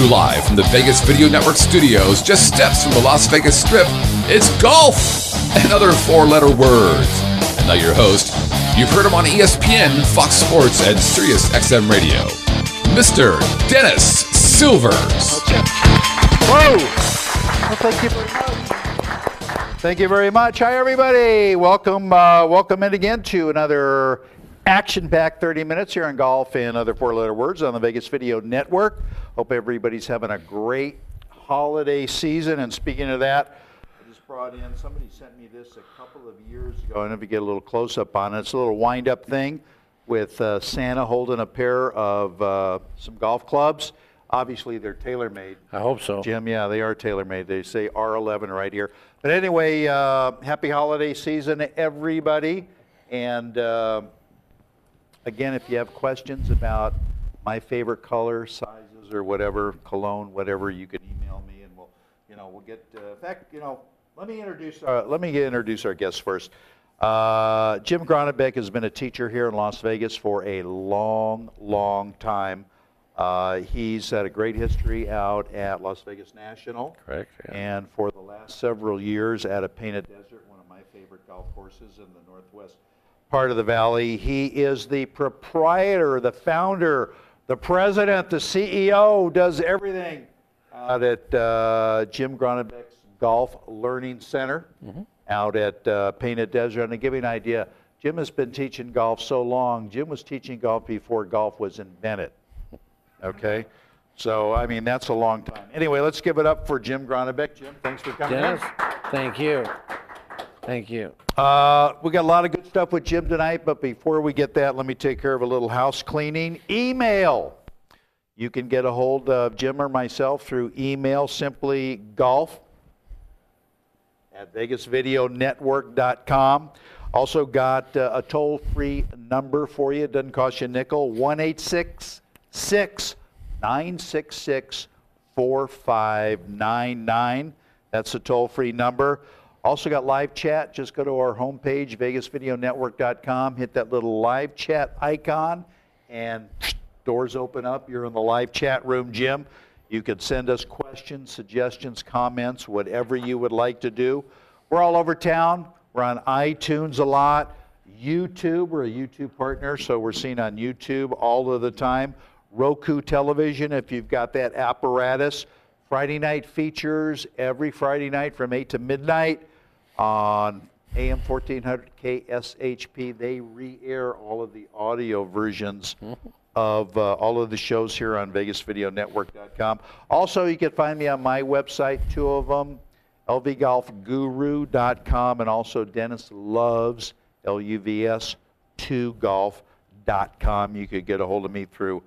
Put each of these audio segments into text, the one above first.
You live from the Vegas Video Network studios, just steps from the Las Vegas Strip, it's golf and other four letter words. And now your host, you've heard him on ESPN, Fox Sports, and Sirius XM Radio, Mr. Dennis Silvers. Whoa! Well, thank you very much. Thank you very much. Hi, everybody. Welcome, uh, welcome in again to another action-packed 30 minutes here on golf and other four-letter words on the Vegas Video Network. Hope everybody's having a great holiday season. And speaking of that, I just brought in. Somebody sent me this a couple of years ago. I don't know if you get a little close-up on it. It's a little wind-up thing with uh, Santa holding a pair of uh, some golf clubs. Obviously, they're tailor-made. I hope so. Jim, yeah, they are TaylorMade. They say R11 right here. But anyway, uh, happy holiday season, everybody. And uh, again, if you have questions about my favorite color, sizes, or whatever, cologne, whatever, you can email me, and we'll, you know, we'll get. Uh, in fact, you know, let me introduce. Uh, let me introduce our guests first. Uh, Jim Gronnebek has been a teacher here in Las Vegas for a long, long time. Uh, he's had a great history out at Las Vegas National. Correct, yeah. And for the last several years at a Painted Desert, one of my favorite golf courses in the northwest part of the valley. He is the proprietor, the founder, the president, the CEO, does everything out at uh, Jim Gronnebek's Golf Learning Center out at uh, Painted Desert. And to give you an idea, Jim has been teaching golf so long. Jim was teaching golf before golf was invented. Okay? So, I mean, that's a long time. Anyway, let's give it up for Jim Gronebeck. Jim, thanks for coming. in. Dennis, thank you. Thank you. Uh, we got a lot of good stuff with Jim tonight, but before we get that, let me take care of a little house cleaning. Email. You can get a hold of Jim or myself through email, simply golf at vegasvideonetwork.com. Also got uh, a toll-free number for you. Doesn't cost you a nickel. 1-866 966 4599. That's a toll-free number. Also got live chat. Just go to our homepage, vegasvideonetwork.com. Hit that little live chat icon, and doors open up. You're in the live chat room, Jim. You could send us questions, suggestions, comments, whatever you would like to do. We're all over town. We're on iTunes a lot. YouTube, we're a YouTube partner, so we're seen on YouTube all of the time. Roku television, if you've got that apparatus. Friday night features every Friday night from 8 to midnight on AM 1400 KSHP. They re air all of the audio versions of uh, all of the shows here on VegasVideoNetwork.com. Also, you can find me on my website, two of them, lvgolfguru.com, and also Dennis Loves, L U V S, 2golf.com. You could get a hold of me through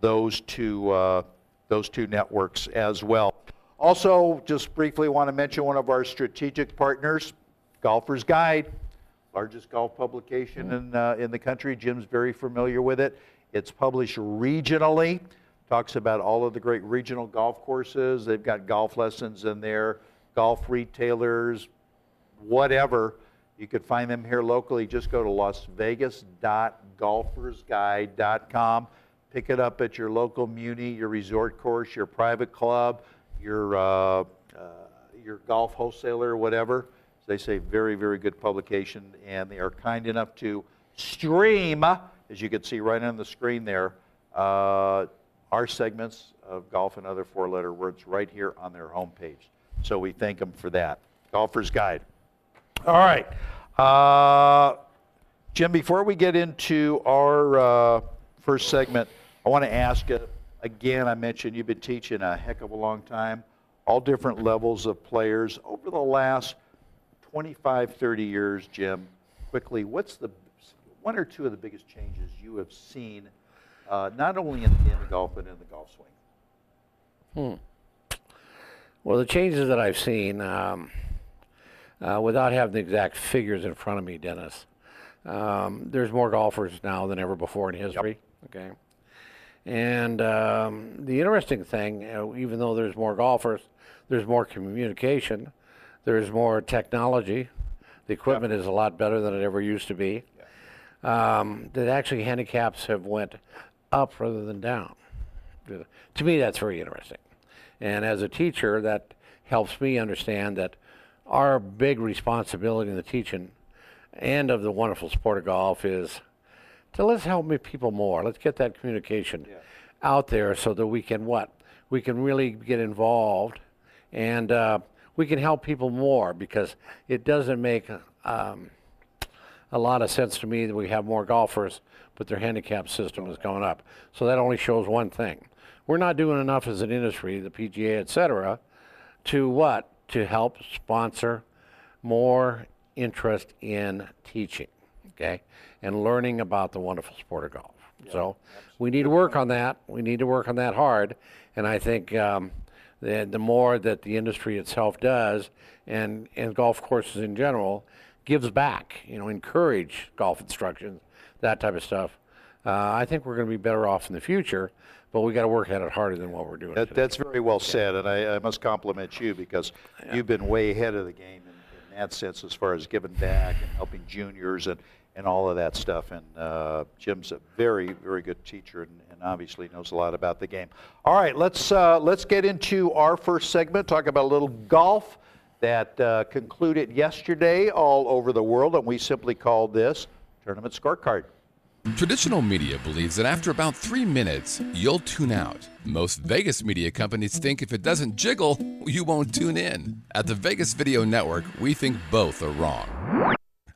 those two, uh, those two networks as well. Also, just briefly want to mention one of our strategic partners, Golfer's Guide, largest golf publication in, uh, in the country. Jim's very familiar with it. It's published regionally, talks about all of the great regional golf courses. They've got golf lessons in there, golf retailers, whatever. You could find them here locally. Just go to lasvegas.golfersguide.com. Pick it up at your local muni, your resort course, your private club, your, uh, uh, your golf wholesaler, or whatever. They say very, very good publication, and they are kind enough to stream, as you can see right on the screen there, uh, our segments of golf and other four-letter words right here on their homepage. So we thank them for that. Golfer's Guide. All right. Uh, Jim, before we get into our uh, first segment, I want to ask you again. I mentioned you've been teaching a heck of a long time, all different levels of players. Over the last 25, 30 years, Jim, quickly, what's the one or two of the biggest changes you have seen, uh, not only in the game of golf, but in the golf swing? Hmm. Well, the changes that I've seen, um, uh, without having the exact figures in front of me, Dennis, um, there's more golfers now than ever before in history. Okay. And um, the interesting thing, even though there's more golfers, there's more communication, there's more technology. The equipment is a lot better than it ever used to be. Um, that actually handicaps have went up rather than down. To me, that's very interesting. And as a teacher, that helps me understand that our big responsibility in the teaching and of the wonderful sport of golf is to let's help me people more. Let's get that communication out there so that we can what? We can really get involved and uh, we can help people more because it doesn't make um, a lot of sense to me that we have more golfers, but their handicap system is going up. So that only shows one thing. We're not doing enough as an industry, the PGA, et cetera, to what? To help sponsor more interest in teaching, okay, and learning about the wonderful sport of golf. so we need to work on that. We need to work on that hard, and I think um, the the more that the industry itself does, and and golf courses in general, gives back. You know, encourage golf instruction, that type of stuff. Uh, I think we're going to be better off in the future, but we got to work at it harder than what we're doing. That, that's very well said, and I, I must compliment you because you've been way ahead of the game in, in that sense as far as giving back and helping juniors and, and all of that stuff. And uh, Jim's a very, very good teacher and, and obviously knows a lot about the game. All right, let's uh, let's get into our first segment. Talk about a little golf that uh, concluded yesterday all over the world, and we simply called this tournament scorecard. Traditional media believes that after about three minutes, you'll tune out. Most Vegas media companies think if it doesn't jiggle, you won't tune in. At the Vegas Video Network, we think both are wrong.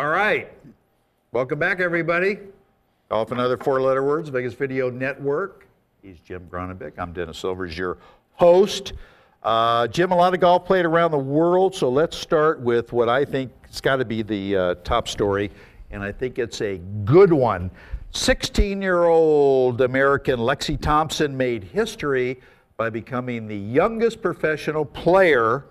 All right. Welcome back, everybody. Off another four letter words, Vegas Video Network. He's Jim Gronnebek. I'm Dennis Silvers, your host. Uh, Jim, a lot of golf played around the world, so let's start with what I think has got to be the uh, top story, and I think it's a good one. 16 year old American Lexi Thompson made history by becoming the youngest professional player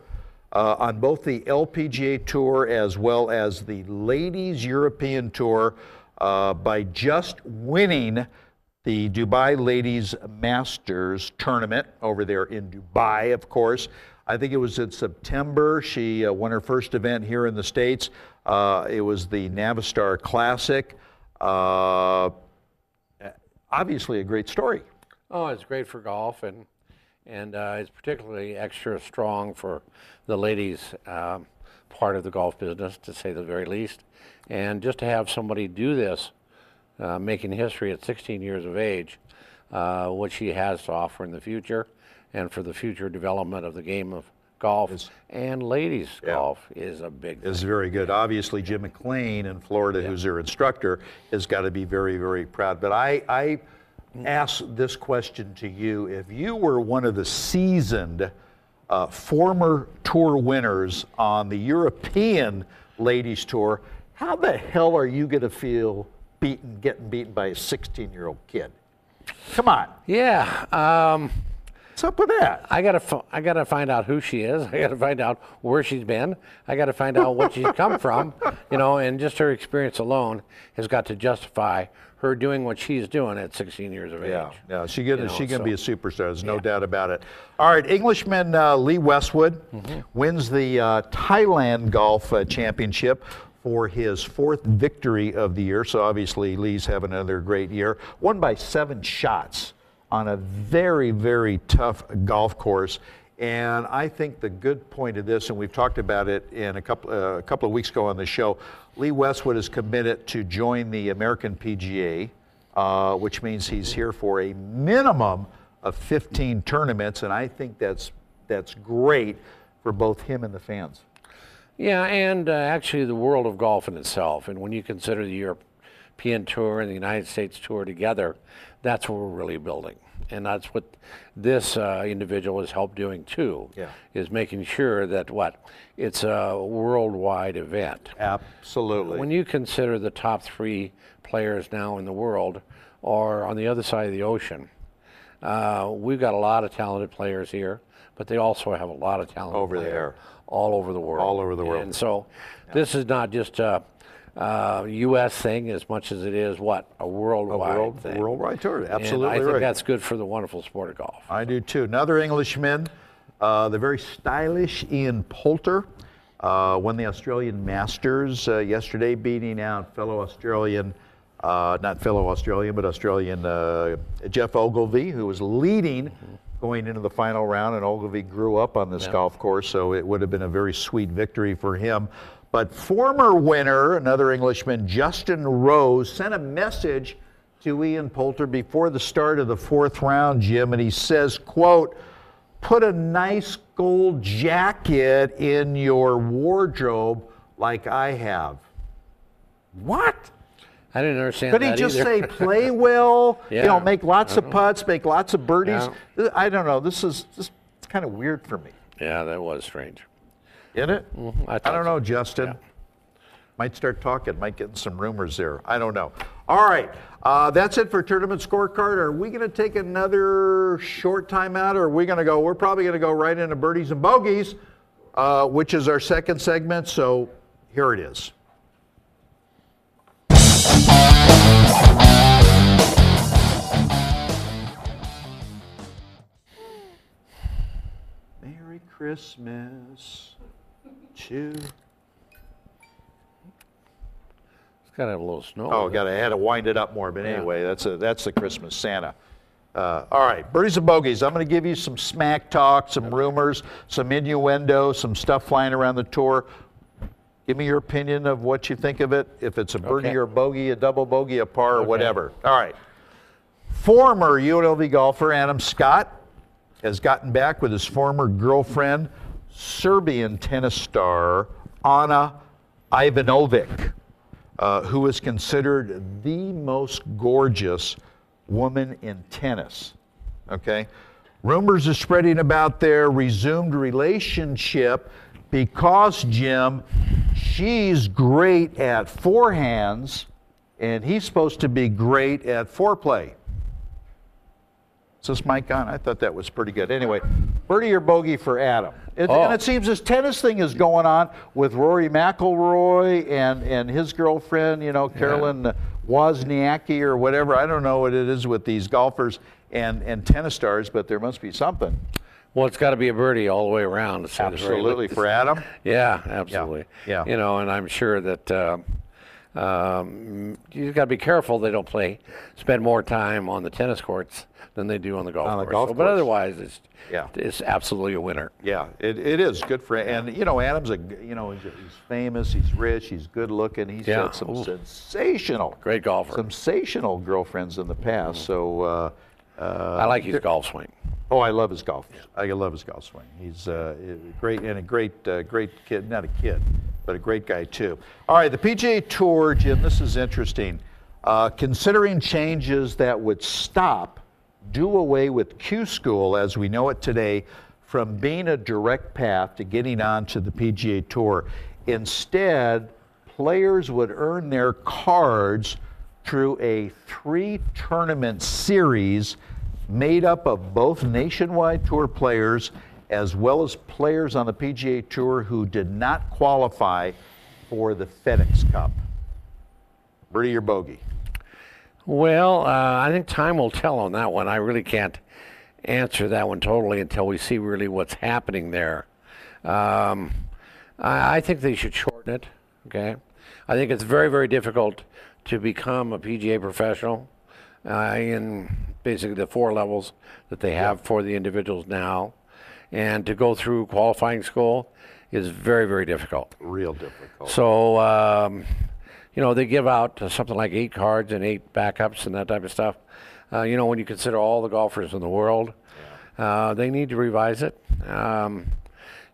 uh, on both the LPGA Tour as well as the Ladies European Tour uh, by just winning the Dubai Ladies Masters tournament over there in Dubai, of course. I think it was in September. She uh, won her first event here in the States. Uh, it was the Navistar Classic. Uh, obviously, a great story. Oh, it's great for golf, and and uh, it's particularly extra strong for the ladies um, part of the golf business, to say the very least. And just to have somebody do this, uh, making history at 16 years of age, uh, what she has to offer in the future, and for the future development of the game of golf and ladies golf is a big. is very good. Obviously, Jim McLean in Florida, who's their instructor, has got to be very, very proud. But I, I ask this question to you: If you were one of the seasoned uh, former tour winners on the European Ladies Tour, how the hell are you going to feel beaten, getting beaten by a 16-year-old kid? Come on, Yeah. Um, what's up with that? I gotta, I gotta find out who she is. I gotta find out where she's been. I gotta find out what she's come from. You know, and just her experience alone has got to justify her doing what she's doing at 16 years of Yeah, age. yeah, she gonna You know, she gonna so- be a superstar. There's no doubt about it. All right, Englishman uh, Lee Westwood Mm-hmm. wins the uh, Thailand Golf uh, Championship for his fourth victory of the year. So obviously Lee's having another great year. Won by seven shots on a very very tough golf course. And I think the good point of this, and we've talked about it in a couple uh, a couple of weeks ago on the show, Lee Westwood is committed to join the American PGA uh, which means he's here for a minimum of 15 tournaments, and I think that's that's great for both him and the fans. Yeah, and uh, actually the world of golf in itself. And when you consider the European Tour and the United States Tour together, that's what we're really building. And that's what this uh, individual has helped doing too. Yeah. Is making sure that what it's a worldwide event. Absolutely. When you consider the top three players now in the world or on the other side of the ocean. Uh, we've got a lot of talented players here, but they also have a lot of talent Over there. all over the world. All over the world. And so this is not just a, uh U.S. thing as much as it is what a worldwide world- thing. worldwide tour, And absolutely I think right. that's good for the wonderful sport of golf. I do too. Another Englishman, uh, the very stylish Ian Poulter, uh, won the Australian Masters uh, yesterday, beating out fellow Australian, uh, not fellow Australian, but Australian uh, Geoff Ogilvy, who was leading going into the final round. And Ogilvy grew up on this golf course, so it would have been a very sweet victory for him. But former winner, another Englishman, Justin Rose, sent a message to Ian Poulter before the start of the fourth round, Jim, and he says, quote, put a nice gold jacket in your wardrobe like I have. What? I didn't understand Could he just either. say play well, you know, make lots of uh-huh. putts, make lots of birdies? Yeah. I don't know. This is just kind of weird for me. yeah, that was strange. Isn't it? I I don't so. know, Justin. Might start talking, might get some rumors there. I don't know. All right, uh, that's it for tournament scorecard. Are we going to take another short time out, or are we going to go? We're probably going to go right into birdies and bogeys, uh, which is our second segment. So here it is. Merry Christmas to It's got to have a little snow. Oh, with got to had to wind it up more. But anyway, that's a that's the Christmas Santa. Uh, all right, birdies and bogeys. I'm going to give you some smack talk, some rumors, some innuendo, some stuff flying around the tour. Give me your opinion of what you think of it. If it's a birdie Okay. or a bogey, a double bogey, a par, or whatever. All right. Former UNLV golfer Adam Scott has gotten back with his former girlfriend, Serbian tennis star Ana Ivanovic, uh, who is considered the most gorgeous woman in tennis. Okay? Rumors are spreading about their resumed relationship because, Jim, she's great at forehands and he's supposed to be great at foreplay. Is this mic on? I thought that was pretty good. Anyway, birdie or bogey for Adam. It, Oh. And it seems this tennis thing is going on with Rory McIlroy and, and his girlfriend, you know, Carolyn Wozniacki or whatever. I don't know what it is with these golfers and, and tennis stars, but there must be something. Well, it's got to be a birdie all the way around. to say the very Absolutely for Adam. Yeah, absolutely. yeah. You know, and I'm sure that uh, um, you got to be careful they don't play, spend more time on the tennis courts than they do on the golf On the course. golf So- But otherwise, it's Yeah. it's absolutely a winner. Yeah, it, it is good for and you know Adam's a g- you know he's, he's famous, he's rich, he's good looking, he's Yeah. had some Ooh. sensational, Great golfer. sensational girlfriends in the past. So uh, uh, I like his golf swing. oh, I love his golf. I love his golf swing. He's uh, a great and a great uh, great kid, not a kid, but a great guy too. All right, the PGA Tour, Jim. This is interesting. Uh, considering changes that would stop do away with Q School as we know it today from being a direct path to getting onto the PGA Tour. Instead, players would earn their cards through a three tournament series made up of both nationwide tour players as well as players on the PGA Tour who did not qualify for the FedEx Cup. Birdie or bogey? Well, uh, I think time will tell on that one. I really can't answer that one totally until we see really what's happening there. Um, I, I think they should shorten it. Okay, I think it's very, very difficult to become a PGA professional uh, basically the four levels that they have for the individuals now, and to go through qualifying school is very, very difficult. Real difficult. So, um, you know, they give out something like eight cards and eight backups and that type of stuff. Uh, you know, when you consider all the golfers in the world, uh, they need to revise it. Um,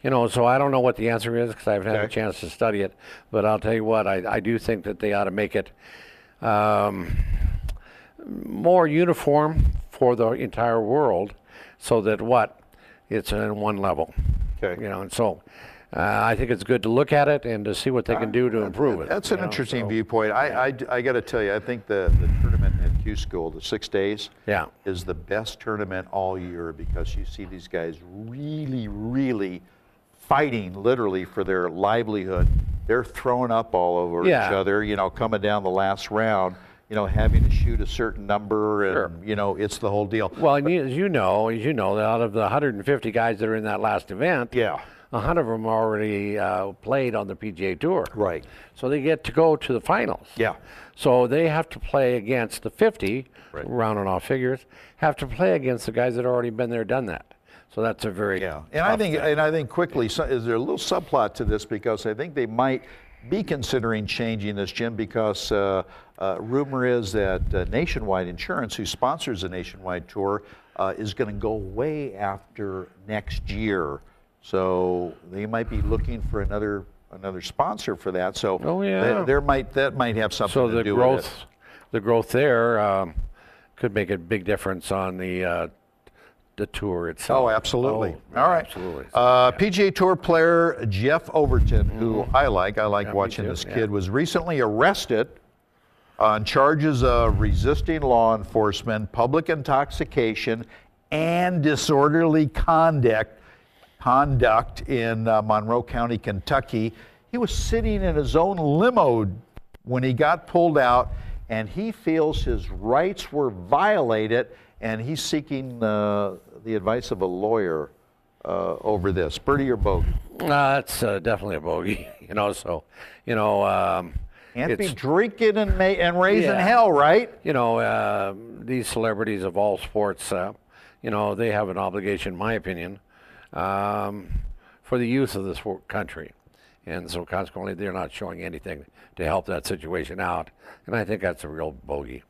you know, so I don't know what the answer is because I haven't had a chance to study it. But I'll tell you what, I, I do think that they ought to make it um, more uniform for the entire world so that what? It's in one level. Okay. You know, and so uh, I think it's good to look at it and to see what they can do to improve it. That's an know, interesting so- viewpoint. I, I, got to tell you, I think the, the tournament at Q School, the six days, Yeah. is the best tournament all year because you see these guys really, really fighting literally for their livelihood. They're throwing up all over Yeah. each other, you know, coming down the last round, you know, having to shoot a certain number, and Sure. you know, it's the whole deal. Well, and you- as you know, as you know, out of the 150 guys that are in that last event, Yeah. a 100 of them already uh, played on the PGA Tour. Right. So they get to go to the finals. Yeah. So they have to play against the 50, Right. rounding off figures, have to play against the guys that already been there, done that. So that's a very Yeah, and I think, thing. and I think quickly, so- is there a little subplot to this because I think they might be considering changing this, Jim, because uh, uh, rumor is that uh, Nationwide Insurance, who sponsors the Nationwide Tour, uh, is going to go away after next year. So they might be looking for another another sponsor for that. So Oh, yeah. there, there might that might have something so to the do with it. growth, the growth there um, could make a big difference on the uh, the tour itself. Oh, absolutely. Oh, All right. absolutely. Uh, PGA Tour player Jeff Overton, who I like, I like Mm-hmm. Yeah, watching this yeah. kid, was recently arrested on charges of resisting law enforcement, public intoxication, and disorderly conduct. Conduct in uh, Monroe County, Kentucky. He was sitting in his own limo when he got pulled out, and he feels his rights were violated, and he's seeking uh, the advice of a lawyer uh, over this. Birdie or bogey? Uh, that's uh, definitely a bogey, you know. So, you know, um, Can't be drinking and, ma- and raising Yeah. hell, right? you know uh, these celebrities of all sports. Uh, you know, they have an obligation, in my opinion, um, for the youth of this country, and so consequently, they're not showing anything to help that situation out. And I think that's a real bogey.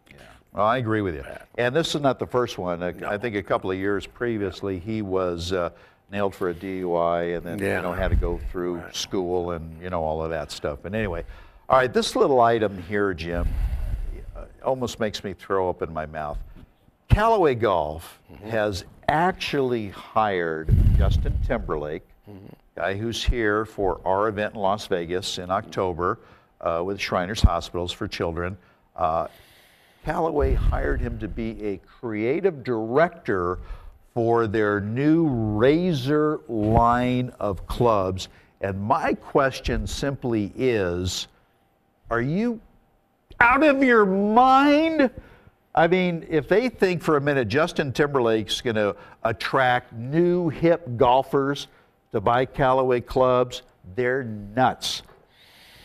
Well, I agree with you. And this is not the first one. Uh, I think a couple of years previously, he was uh, nailed for a DUI and then Yeah. you know had to go through school and you know all of that stuff. But anyway, all right, this little item here, Jim, uh, almost makes me throw up in my mouth. Callaway Golf has actually hired Justin Timberlake, guy who's here for our event in Las Vegas in October uh, with Shriners Hospitals for Children. Uh, Callaway hired him to be a creative director for their new Razor line of clubs. And my question simply is are you out of your mind? I mean, if they think for a minute Justin Timberlake's going to attract new hip golfers to buy Callaway clubs, they're nuts.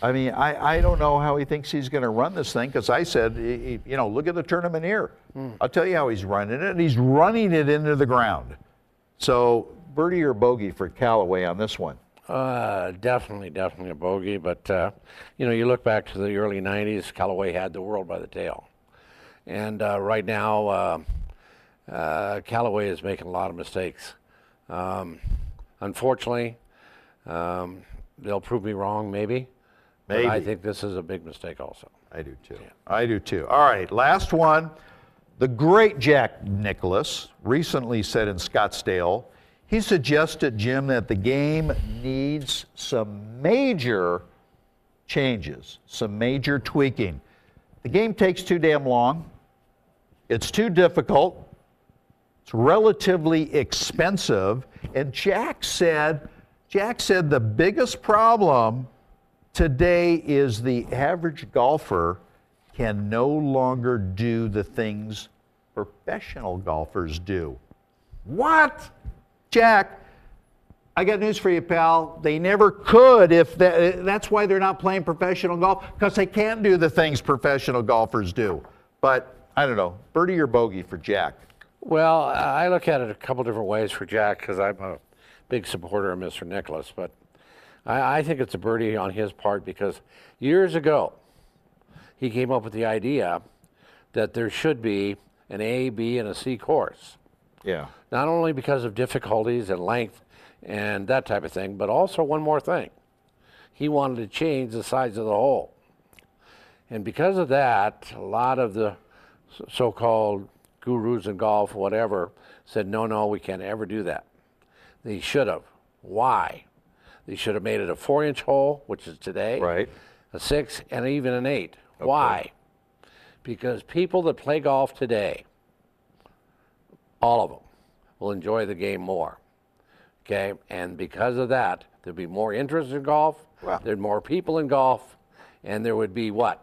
I mean, I, I don't know how he thinks he's going to run this thing because I said, he- you know, look at the tournament here. I'll tell you how he's running it, and he's running it into the ground. So, birdie or bogey for Callaway on this one? Uh, definitely, definitely a bogey. But uh, you know, you look back to the early '90s. Callaway had the world by the tail, and uh, right now, uh, uh, Callaway is making a lot of mistakes. Um, unfortunately, um, they'll prove me wrong, maybe. But I think this is a big mistake, also. I do too. I do too. All right, last one. The great Jack Nicklaus recently said in Scottsdale, he suggested, Jim, that the game needs some major changes, some major tweaking. The game takes too damn long. It's too difficult. It's relatively expensive. And Jack said, Jack said the biggest problem today is the average golfer can no longer do the things professional golfers do. What? Jack, I got news for you, pal. They never could if that, that's why they're not playing professional golf because they can't do the things professional golfers do. But I don't know, birdie or bogey for Jack. Well, I look at it a couple different ways for Jack because I'm a big supporter of Mr. Nicklaus, but I, I think it's a birdie on his part because years ago he came up with the idea that there should be an A, B, and a C course. Yeah. Not only because of difficulties and length and that type of thing, but also one more thing. He wanted to change the size of the hole. And because of that, a lot of the so called gurus in golf, whatever, said, no, no, we can't ever do that. They should have. Why? They should have made it a four inch hole, which is today, Right. a six, and even an eight. Why? because people that play golf today, all of them, will enjoy the game more. Okay, and because of that, there'd be more interest in golf. Well- there'd be more people in golf, and there would be what?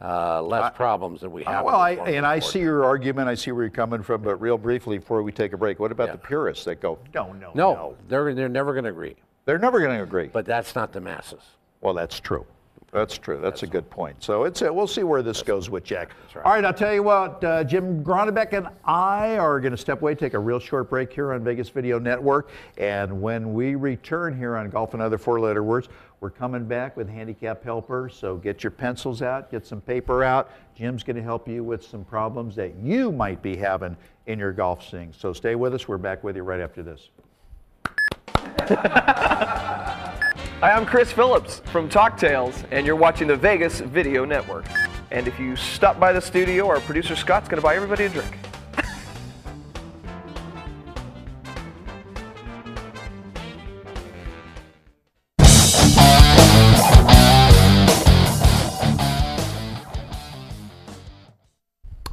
Uh, less problems than we have. Well, I, and I see your argument. I see where you're coming from. But real briefly, before we take a break, what about Yeah. the purists that go, no, no, no, No, they're they're never going to agree. They're never going to agree. But that's not the masses. Well, that's true. That's true. That's a good point. So it's a, we'll see where this goes with Jack. right. All right, I'll tell you what. Uh, Jim Gronnebek and I are going to step away, take a real short break here on Vegas Video Network, and when we return here on Golf and Other Four-Letter Words, we're coming back with handicap helper. So get your pencils out, get some paper out. Jim's going to help you with some problems that you might be having in your golf swing. So stay with us. We're back with you right after this. Hi, I'm Chris Phillips from Talk Tales, and you're watching the Vegas Video Network. And if you stop by the studio, our producer Scott's going to buy everybody a drink.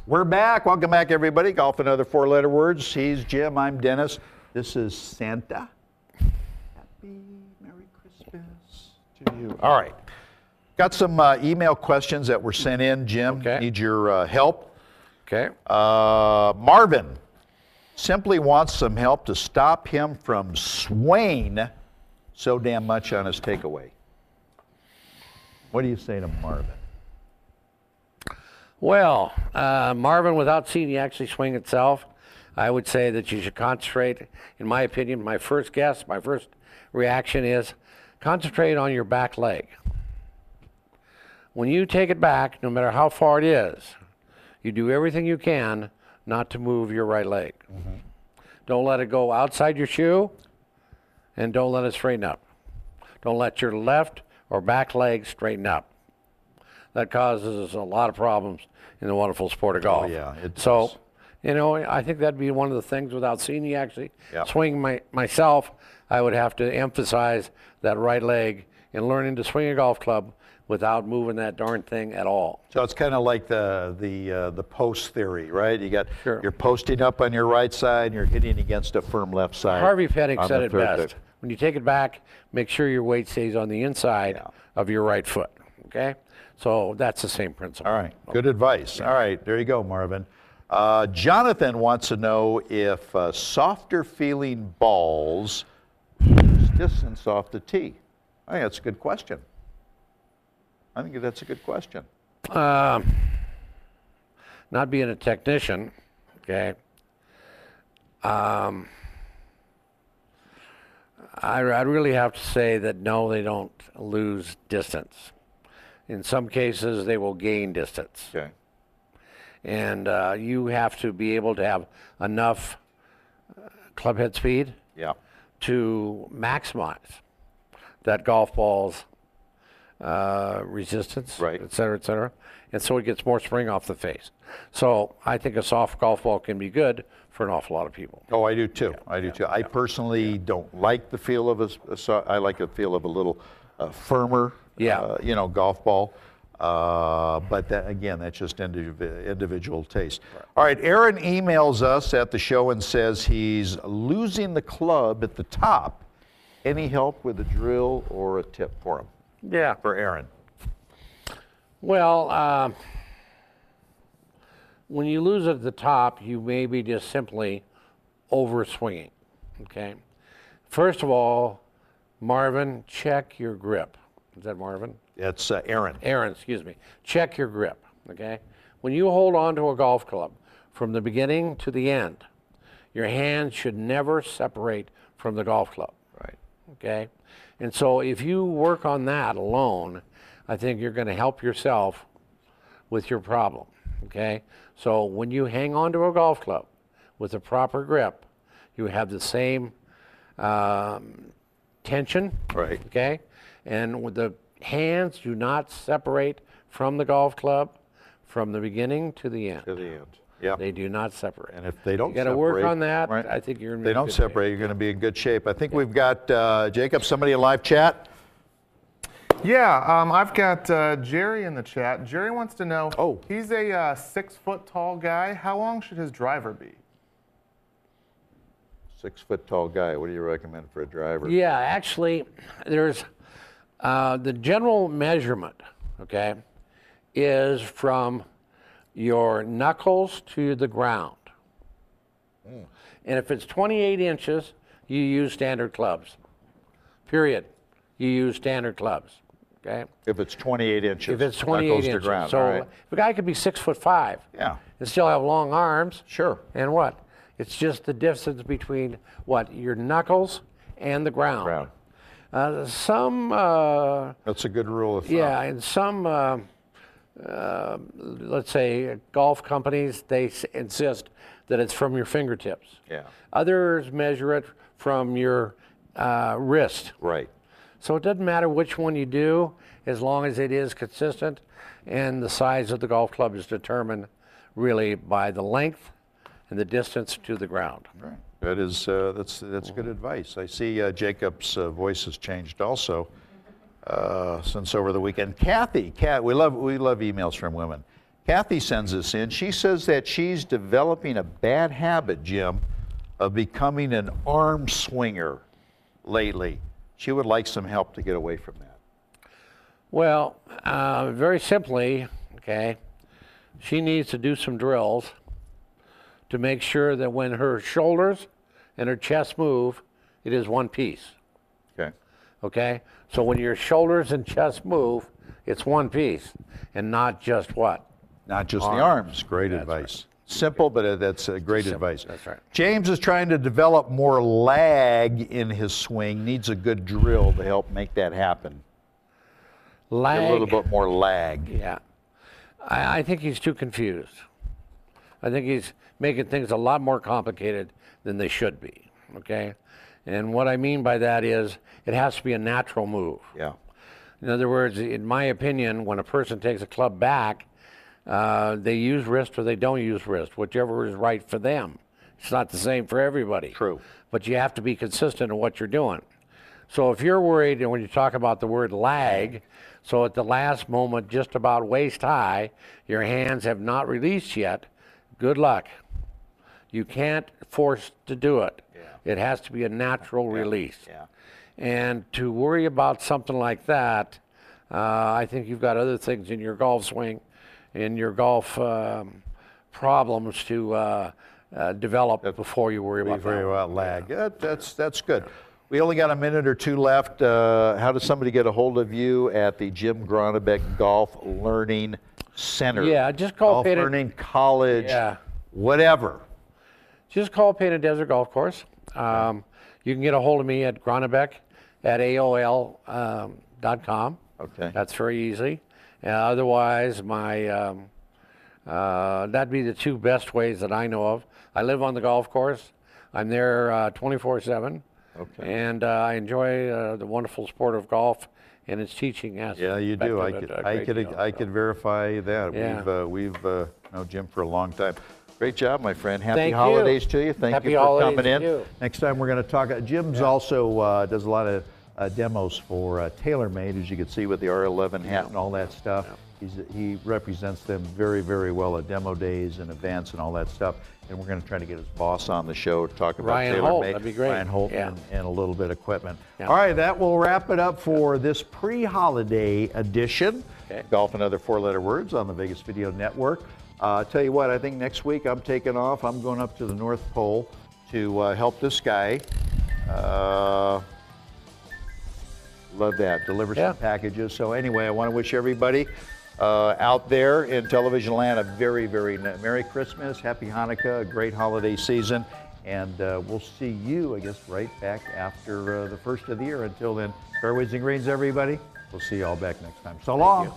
We're back. Welcome back, everybody. Golf and other four letter words. He's Jim. I'm Dennis. This is Santa. Happy Merry Christmas to you. All right. Got some uh, email questions that were sent in, Jim. Okay. Need your uh, help. Okay. Uh, Marvin simply wants some help to stop him from swaying so damn much on his takeaway. What do you say to Marvin? Well, uh, Marvin, without seeing you actually swing itself, I would say that you should concentrate. In my opinion, my first guess, my first reaction is concentrate on your back leg. When you take it back, no matter how far it is, you do everything you can not to move your right leg. Mm-hmm. Don't let it go outside your shoe, and don't let it straighten up. Don't let your left or back leg straighten up that causes a lot of problems in the wonderful sport of golf. Oh, yeah, so, does. You know, I think that'd be one of the things without seeing you actually Yeah. swing my, myself, I would have to emphasize that right leg in learning to swing a golf club without moving that darn thing at all. So it's kind of like the the uh, the post theory, right? You got Sure. you're posting up on your right side, and you're hitting against a firm left side. Harvey Penick said it best. When you take it back, make sure your weight stays on the inside Yeah. of your right foot. Okay? So that's the same principle. All right, good advice. All right, there you go, Marvin. Uh, Jonathan wants to know if uh, softer feeling balls lose distance off the tee. I think that's a good question. I think that's a good question. Um, not being a technician, okay. Um, I, I'd really have to say that no, they don't lose distance. In some cases, they will gain distance, Okay. And uh, you have to be able to have enough uh, club head speed Yeah. to maximize that golf ball's uh, resistance, Right. et cetera, et cetera. And so it gets more spring off the face. So I think a soft golf ball can be good for an awful lot of people. Oh, I do too. I do too. I personally don't like the feel of a, a I like the feel of a little uh, firmer, Yeah. uh, you know, golf ball. Uh, but that, again, that's just indiv- individual taste. All right, Aaron emails us at the show and says he's losing the club at the top. Any help with a drill or a tip for him? Yeah. For Aaron. Well, um, when you lose at the top, you may be just simply over swinging. Okay. First of all, Marvin, check your grip. Is that Marvin? It's uh, Aaron. Aaron, excuse me, check your grip, okay? When you hold on to a golf club from the beginning to the end, your hand should never separate from the golf club, Right. okay? And so if you work on that alone, I think you're going to help yourself with your problem, okay? So when you hang on to a golf club with a proper grip, you have the same um, tension, Right. okay? And with the hands do not separate from the golf club from the beginning to the end. To the end. Yeah. They do not separate. And if they don't you got to work on that. right. I think you're in they don't good shape. separate, you're going to be in good shape. I think we've got, uh, Jacob, somebody in live chat. Yeah, um, I've got uh, Jerry in the chat. Jerry wants to know. Oh. He's a uh, six foot tall guy. How long should his driver be? Six foot tall guy. What do you recommend for a driver? Yeah, actually, there's uh, the general measurement, okay, is from your knuckles to the ground. And if it's 28 inches, you use standard clubs. Period. You use standard clubs. Okay. If it's 28 inches. If it's that 28 goes to inches, ground, so right. if a guy could be six foot five, Yeah. and still have long arms, Sure. and what? It's just the distance between what your knuckles and the ground. Ground. Uh, some, uh, That's a good rule of thumb. yeah, and some, uh, uh, let's say, golf companies, they s- insist that it's from your fingertips. Yeah. Others measure it from your uh, wrist. Right. So it doesn't matter which one you do, as long as it is consistent, and the size of the golf club is determined really by the length and the distance to the ground. Right. That is, uh, that's, that's good advice. I see uh, Jacob's uh, voice has changed also uh, since over the weekend. Kathy, Kat, we love, we love emails from women. Kathy sends us in. She says that she's developing a bad habit, Jim, of becoming an arm swinger lately. She would like some help to get away from that. Well, uh, very simply, okay, she needs to do some drills to make sure that when her shoulders and her chest move, it is one piece. Okay. Okay? So when your shoulders and chest move, it's one piece and not just what? Not just the arms. Great advice. Simple, but uh, that's uh, great advice. That's right. James is trying to develop more lag in his swing. Needs a good drill to help make that happen. Lag. A little bit more lag. Yeah. I, I think he's too confused. I think he's making things a lot more complicated than they should be. Okay? And what I mean by that is it has to be a natural move. Yeah. In other words, in my opinion, when a person takes a club back, uh, they use wrist or they don't use wrist, whichever is right for them. It's not the same for everybody. True. But you have to be consistent in what you're doing. So if you're worried, and when you talk about the word lag, so at the last moment, just about waist high, your hands have not released yet, good luck. You can't force to do it. Yeah. It has to be a natural release. Yeah. And to worry about something like that, uh, I think you've got other things in your golf swing, in your golf um, problems to uh, uh, develop before you worry about very that. well lag. That, that's that's good. We only got a minute or two left. Uh, how does somebody get a hold of you at the Jim Gronnebek Golf Learning Center? Yeah, just call Painted- Learning College. Yeah. Whatever. Just call Painted Desert Golf Course. Um, you can get a hold of me at Gronnebek at AOL um, dot com. Okay. That's very easy. Uh, otherwise, my um, uh, that'd be the two best ways that I know of. I live on the golf course. I'm there 24 7. Okay. And uh, I enjoy uh, the wonderful sport of golf and its teaching us. Yeah, you do. I could, I could, deal, I so. could verify that. Yeah. We've, uh, we've uh, known Jim for a long time. Great job, my friend. Happy Thank you. holidays to you. Thank Happy you for coming in. you. Next time we're going to talk. uh, Jim's also uh, does a lot of uh, demos for uh, TaylorMade, as you can see with the R11 hat and all that stuff. He's, he represents them very, very well at demo days and events and all that stuff. And we're going to try to get his boss on the show to talk about Ryan TaylorMade. Holt, that'd be great. Ryan Holt Yeah. and, and a little bit of equipment. Yeah. All right, that will wrap it up for this pre-holiday edition. Okay. Golf and other four-letter words on the Vegas Video Network. Uh, tell you what, I think next week I'm taking off. I'm going up to the North Pole to uh, help this guy. Uh, love that. Deliver Yeah. some packages. So anyway, I want to wish everybody uh, out there in television land a very, very Merry Christmas, Happy Hanukkah, a great holiday season. And uh, we'll see you, I guess, right back after uh, the first of the year. Until then, fairways and greens, everybody. We'll see you all back next time. So long.